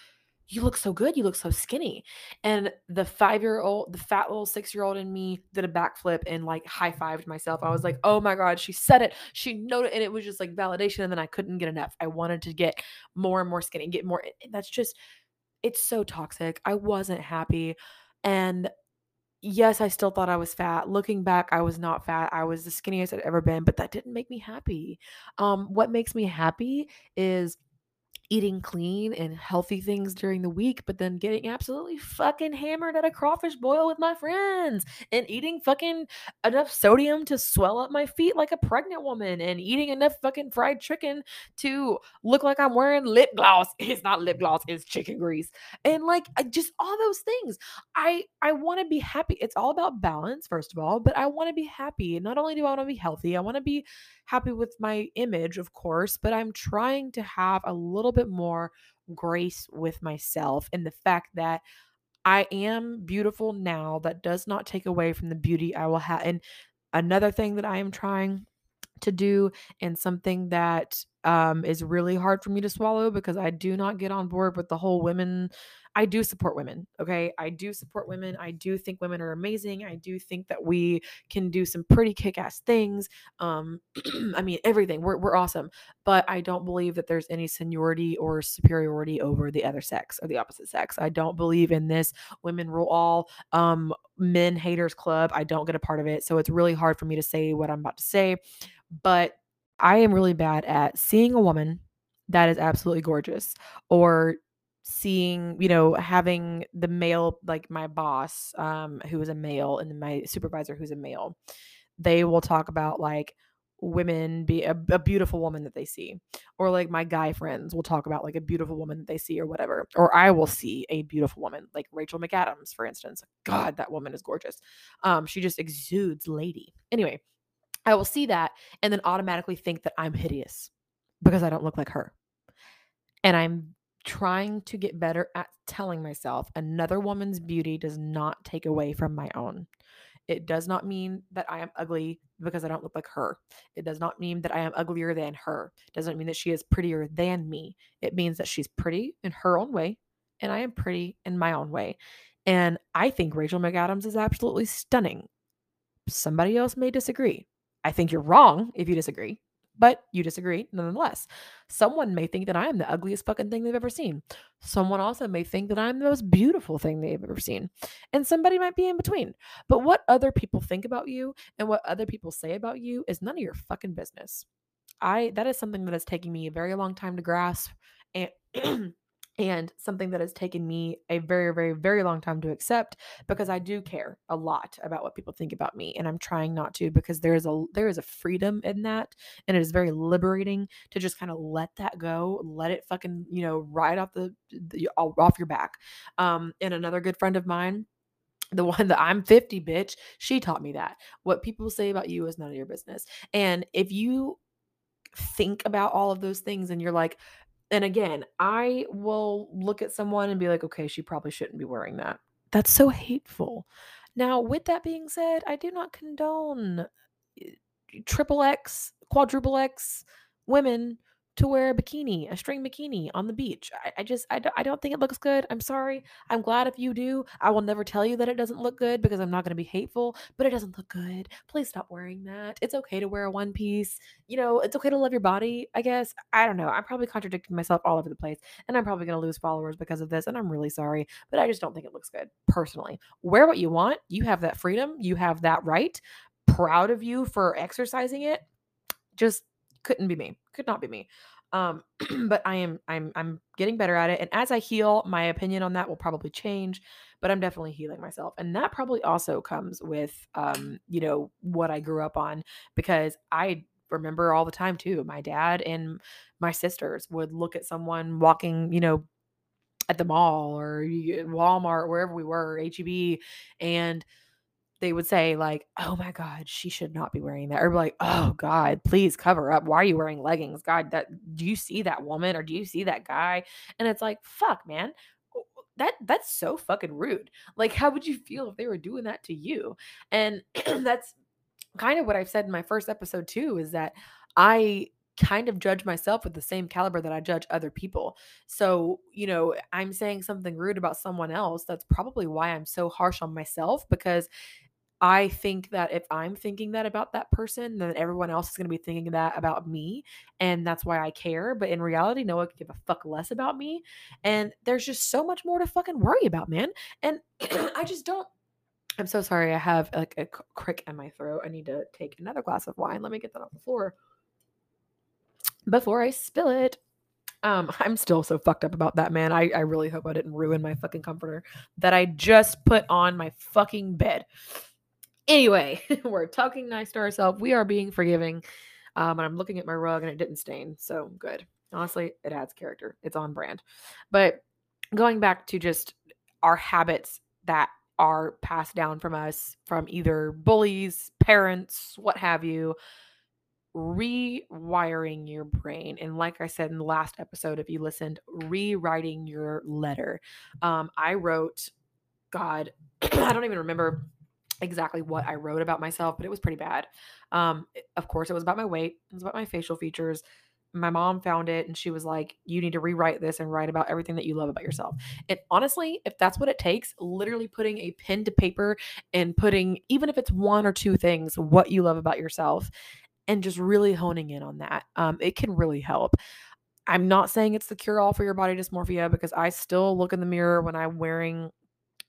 "You look so good. You look so skinny." And the 5-year-old, the fat little 6-year-old in me did a backflip and like high-fived myself. I was like, "Oh my god, she said it. She noted and it was just like validation and then I couldn't get enough. I wanted to get more and more skinny, get more that's just it's so toxic. I wasn't happy and yes, I still thought I was fat. Looking back, I was not fat. I was the skinniest I'd ever been, but that didn't make me happy. Um, what makes me happy is eating clean and healthy things during the week, but then getting absolutely fucking hammered at a crawfish boil with my friends and eating fucking enough sodium to swell up my feet like a pregnant woman and eating enough fucking fried chicken to look like I'm wearing lip gloss. It's not lip gloss, it's chicken grease. And like just all those things. I I want to be happy. It's all about balance first of all, but I want to be happy. Not only do I want to be healthy, I want to be happy with my image, of course, but I'm trying to have a little bit more grace with myself and the fact that I am beautiful now. That does not take away from the beauty I will have. And another thing that I am trying to do and something that um, is really hard for me to swallow because I do not get on board with the whole women I do support women. Okay. I do support women. I do think women are amazing. I do think that we can do some pretty kick ass things. Um, I mean, everything. We're, we're awesome. But I don't believe that there's any seniority or superiority over the other sex or the opposite sex. I don't believe in this women rule all um, men haters club. I don't get a part of it. So it's really hard for me to say what I'm about to say. But I am really bad at seeing a woman that is absolutely gorgeous or seeing you know having the male like my boss um who is a male and my supervisor who's a male they will talk about like women be a, a, beautiful woman that they see or like my guy friends will talk about like a beautiful woman that they see or whatever or i will see a beautiful woman like rachel mcadams for instance god that woman is gorgeous um she just exudes lady. Anyway i will see that and then automatically think that i'm hideous because i don't look like her and i'm trying to get better at telling myself another woman's beauty does not take away from my own it does not mean that I am ugly because I don't look like her. It does not mean that I am uglier than her. It doesn't mean that she is prettier than me. It means that she's pretty in her own way and I am pretty in my own way. And I think Rachel McAdams is absolutely stunning. Somebody else may disagree. I think you're wrong if you disagree but you disagree nonetheless. Someone may think that I am the ugliest fucking thing they've ever seen. Someone also may think that I'm the most beautiful thing they've ever seen. And somebody might be in between. But what other people think about you and what other people say about you is none of your fucking business. I that is something that has taken me a very long time to grasp and and something that has taken me a very very very long time to accept because i do care a lot about what people think about me and i'm trying not to because there is a there is a freedom in that and it is very liberating to just kind of let that go let it fucking you know ride off the, the off your back um and another good friend of mine the one that I'm 50 bitch, she taught me that. What people say about you is none of your business. And if you think about all of those things and you're like, and again, I will look at someone and be like, okay, she probably shouldn't be wearing that. That's so hateful. Now, with that being said, I do not condone eh, triple X, quadruple X women to wear a bikini, a string bikini on the beach. I, I just, I don't, I don't think it looks good. I'm sorry. I'm glad if you do. I will never tell you that it doesn't look good because I'm not going to be hateful, but it doesn't look good. Please stop wearing that. It's okay to wear a one piece. You know, it's okay to love your body, I guess. I don't know. I'm probably contradicting myself all over the place and I'm probably going to lose followers because of this. And I'm really sorry, but I just don't think it looks good personally. Wear what you want. You have that freedom. You have that right. Proud of you for exercising it. Just couldn't be me. Could not be me. Um, but I am I'm I'm getting better at it. And as I heal, my opinion on that will probably change, but I'm definitely healing myself. And that probably also comes with um, you know, what I grew up on because I remember all the time too. My dad and my sisters would look at someone walking, you know, at the mall or Walmart, wherever we were, HEB, and they would say like, "Oh my god, she should not be wearing that," or like, "Oh god, please cover up. Why are you wearing leggings? God, that do you see that woman or do you see that guy?" And it's like, "Fuck, man." That that's so fucking rude. Like how would you feel if they were doing that to you? And that's kind of what I've said in my first episode too is that I kind of judge myself with the same caliber that I judge other people. So, you know, I'm saying something rude about someone else. That's probably why I'm so harsh on myself because I think that if I'm thinking that about that person, then everyone else is going to be thinking that about me. And that's why I care. But in reality, no one can give a fuck less about me. And there's just so much more to fucking worry about, man. And I just don't. I'm so sorry. I have like a crick in my throat. I need to take another glass of wine. Let me get that off the floor before I spill it. Um, I'm still so fucked up about that, man. I, I really hope I didn't ruin my fucking comforter that I just put on my fucking bed. Anyway, we're talking nice to ourselves. We are being forgiving. Um, and I'm looking at my rug and it didn't stain. So good. Honestly, it adds character. It's on brand. But going back to just our habits that are passed down from us from either bullies, parents, what have you, rewiring your brain. And like I said in the last episode, if you listened, rewriting your letter. Um, I wrote, God, I don't even remember exactly what I wrote about myself, but it was pretty bad. Um, of course, it was about my weight, it was about my facial features. My mom found it and she was like, You need to rewrite this and write about everything that you love about yourself. And honestly, if that's what it takes, literally putting a pen to paper and putting, even if it's one or two things, what you love about yourself, and just really honing in on that, um, it can really help. I'm not saying it's the cure all for your body dysmorphia because I still look in the mirror when I'm wearing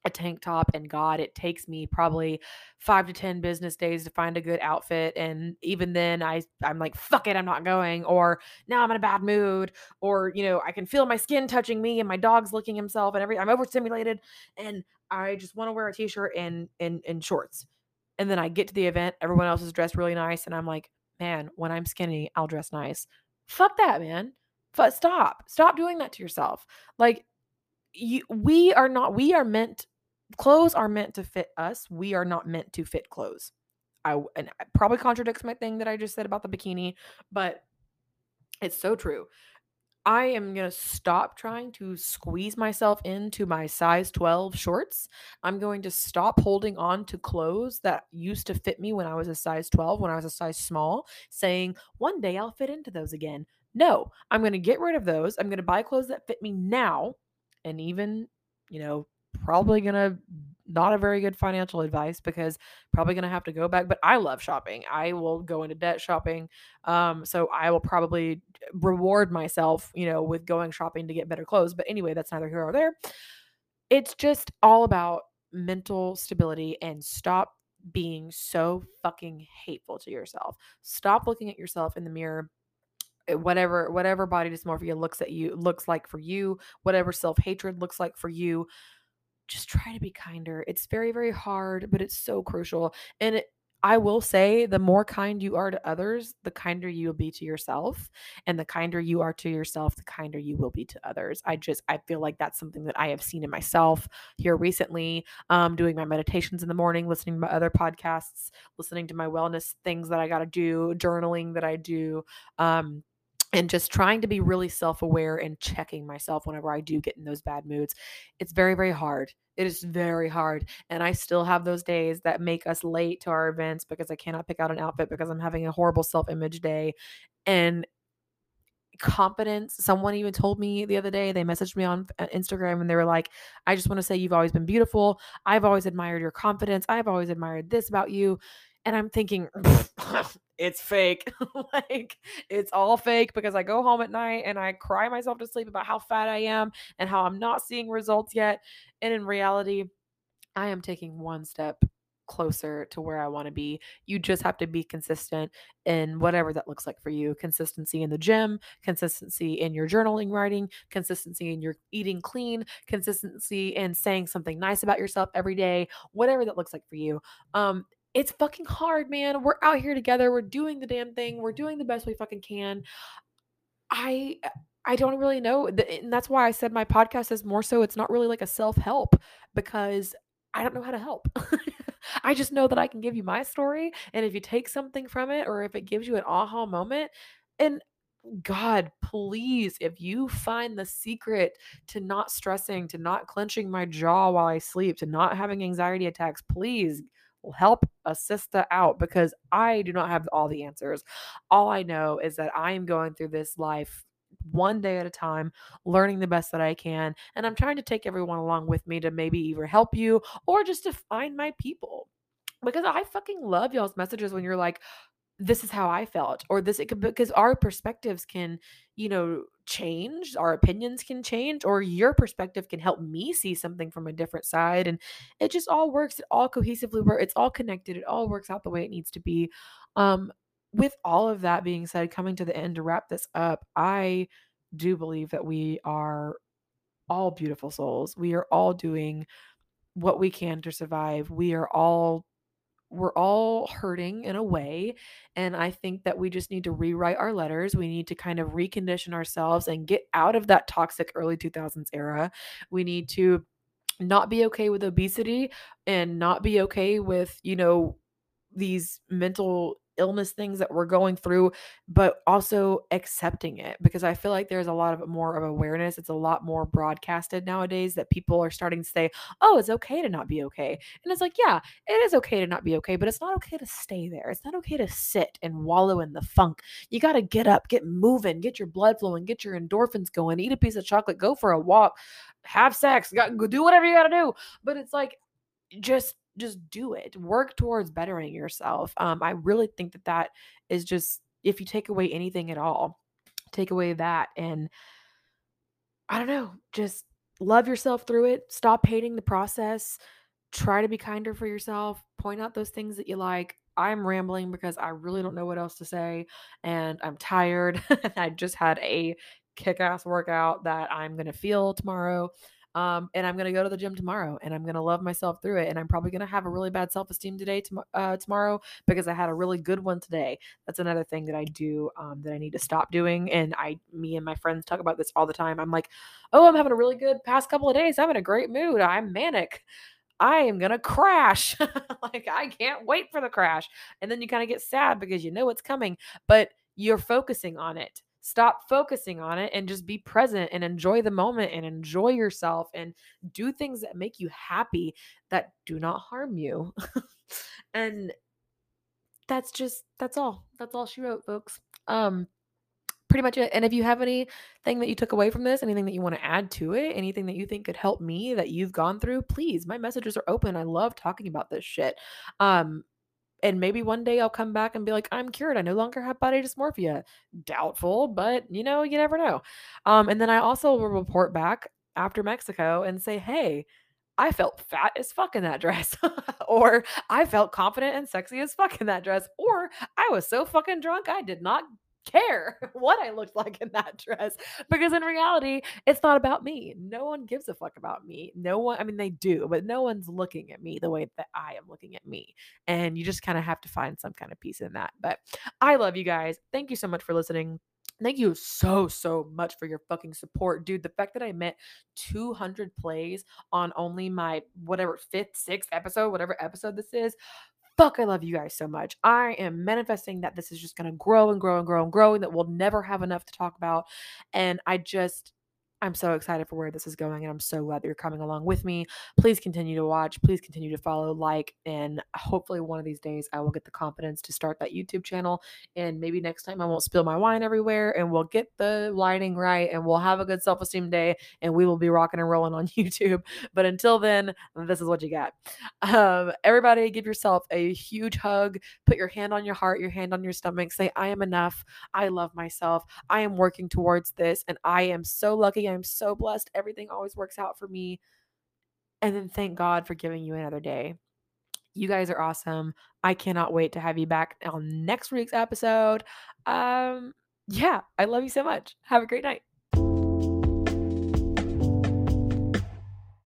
a tank top and god it takes me probably five to ten business days to find a good outfit and even then i i'm like fuck it i'm not going or now i'm in a bad mood or you know i can feel my skin touching me and my dog's licking himself and every i'm overstimulated and i just want to wear a t-shirt and and and shorts and then i get to the event everyone else is dressed really nice and i'm like man, when I'm skinny, I'll dress nice. Fuck that, man. But stop. Stop doing that to yourself. Like you we are not we are meant clothes are meant to fit us. We are not meant to fit clothes. I and it probably contradicts my thing that I just said about the bikini, but it's so true. I am going to stop trying to squeeze myself into my size 12 shorts. I'm going to stop holding on to clothes that used to fit me when I was a size 12, when I was a size small, saying, one day I'll fit into those again. No, I'm going to get rid of those. I'm going to buy clothes that fit me now. And even, you know, probably going to not a very good financial advice because probably going to have to go back but i love shopping. I will go into debt shopping um so i will probably reward myself you know with going shopping to get better clothes but anyway that's neither here nor there. It's just all about mental stability and stop being so fucking hateful to yourself. Stop looking at yourself in the mirror eh, whatever whatever body dysmorphia looks at you looks like for you whatever self-hatred looks like for you just try to be kinder. It's very, very hard, but it's so crucial. And it, I will say the more kind you are to others, the kinder you will be to yourself. And the kinder you are to yourself, the kinder you will be to others. I just, I feel like that's something that I have seen in myself here recently, um, doing my meditations in the morning, listening to my other podcasts, listening to my wellness things that I got to do, journaling that I do. Um, and just trying to be really self aware and checking myself whenever I do get in those bad moods. It's very, very hard. It is very hard. And I still have those days that make us late to our events because I cannot pick out an outfit because I'm having a horrible self image day. And confidence. Someone even told me the other day, they messaged me on uh, Instagram and they were like, I just want to say you've always been beautiful. I've always admired your confidence. I've always admired this about you. And I'm thinking, it's fake. like, it's all fake because I go home at night and I cry myself to sleep about how fat I am and how I'm not seeing results yet. And in reality, I am taking one step closer to where I want to be. You just have to be consistent in whatever that looks like for you. Consistency in the gym, consistency in your journaling writing, consistency in your eating clean, consistency in saying something nice about yourself every day, whatever that looks like for you. Um it's fucking hard, man. We're out here together. We're doing the damn thing. We're doing the best we fucking can. I uh, I don't really know. Eh, and that's why I said my podcast is more so it's not really like a self-help because I don't know how to help. I just know that I can give you my story and if you take something from it or if it gives you an aha moment and God, please, if you find the secret to not stressing, to not clenching my jaw while I sleep, to not having anxiety attacks, please help a sister out because I do not have all the answers. All I know is that I am going through this life one day at a time, learning the best that I can. And I'm trying to take everyone along with me to maybe either help you or just to find my people. Because I fucking love y'all's messages when you're like, this is how I felt, or this it could because our perspectives can, you know, change, our opinions can change, or your perspective can help me see something from a different side. And it just all works, it all cohesively works, it's all connected, it all works out the way it needs to be. Um, with all of that being said, coming to the end to wrap this up, I do believe that we are all beautiful souls. We are all doing what we can to survive. We are all we're all hurting in a way. And I think that we just need to rewrite our letters. We need to kind of recondition ourselves and get out of that toxic early 2000s era. We need to not be okay with obesity and not be okay with, you know, these mental illness things that we're going through, but also accepting it because I feel like there's a lot of more of awareness. It's a lot more broadcasted nowadays that people are starting to say, oh, it's okay to not be okay. And it's like, yeah, it is okay to not be okay, but it's not okay to stay there. It's not okay to sit and wallow in the funk. You got to get up, get moving, get your blood flowing, get your endorphins going, eat a piece of chocolate, go for a walk, have sex, got, do whatever you got to do. But it's like, just just do it work towards bettering yourself um i really think that that is just if you take away anything at all take away that and i don't know just love yourself through it stop hating the process try to be kinder for yourself point out those things that you like i'm rambling because i really don't know what else to say and i'm tired i just had a kick-ass workout that i'm going to feel tomorrow Um, and I'm going to go to the gym tomorrow and I'm going to love myself through it. And I'm probably going to have a really bad self esteem today, uh, tomorrow, because I had a really good one today. That's another thing that I do um, that I need to stop doing. And I, me and my friends talk about this all the time. I'm like, oh, I'm having a really good past couple of days. I'm in a great mood. I'm manic. I am going to crash. like, I can't wait for the crash. And then you kind of get sad because you know it's coming, but you're focusing on it. Stop focusing on it and just be present and enjoy the moment and enjoy yourself and do things that make you happy that do not harm you. and that's just that's all. That's all she wrote, folks. Um pretty much it. And if you have anything that you took away from this, anything that you want to add to it, anything that you think could help me that you've gone through, please. My messages are open. I love talking about this shit. Um, and maybe one day I'll come back and be like, I'm cured. I no longer have body dysmorphia. Doubtful, but you know, you never know. Um, and then I also will report back after Mexico and say, hey, I felt fat as fuck in that dress. or I felt confident and sexy as fuck in that dress. Or I was so fucking drunk I did not care what I looked like in that dress because in reality, it's not about me. No one gives a fuck about me. No one, I mean, they do, but no one's looking at me the way that I am looking at me. And you just kind of have to find some kind of peace in that. But I love you guys. Thank you so much for listening. Thank you so, so much for your fucking support, dude. The fact that I met 200 plays on only my whatever fifth, sixth episode, whatever episode this is, fuck, I love you guys so much. I am manifesting that this is just going to grow and grow and grow and grow, and that we'll never have enough to talk about. And I just, I'm so excited for where this is going, and I'm so glad that you're coming along with me. Please continue to watch. Please continue to follow, like, and hopefully one of these days I will get the confidence to start that YouTube channel. And maybe next time I won't spill my wine everywhere, and we'll get the lighting right, and we'll have a good self esteem day, and we will be rocking and rolling on YouTube. But until then, this is what you got. Um, everybody, give yourself a huge hug. Put your hand on your heart, your hand on your stomach. Say, I am enough. I love myself. I am working towards this, and I am so lucky I'm so blessed. Everything always works out for me. And then thank God for giving you another day. You guys are awesome. I cannot wait to have you back on next week's episode. Um, yeah, I love you so much. Have a great night.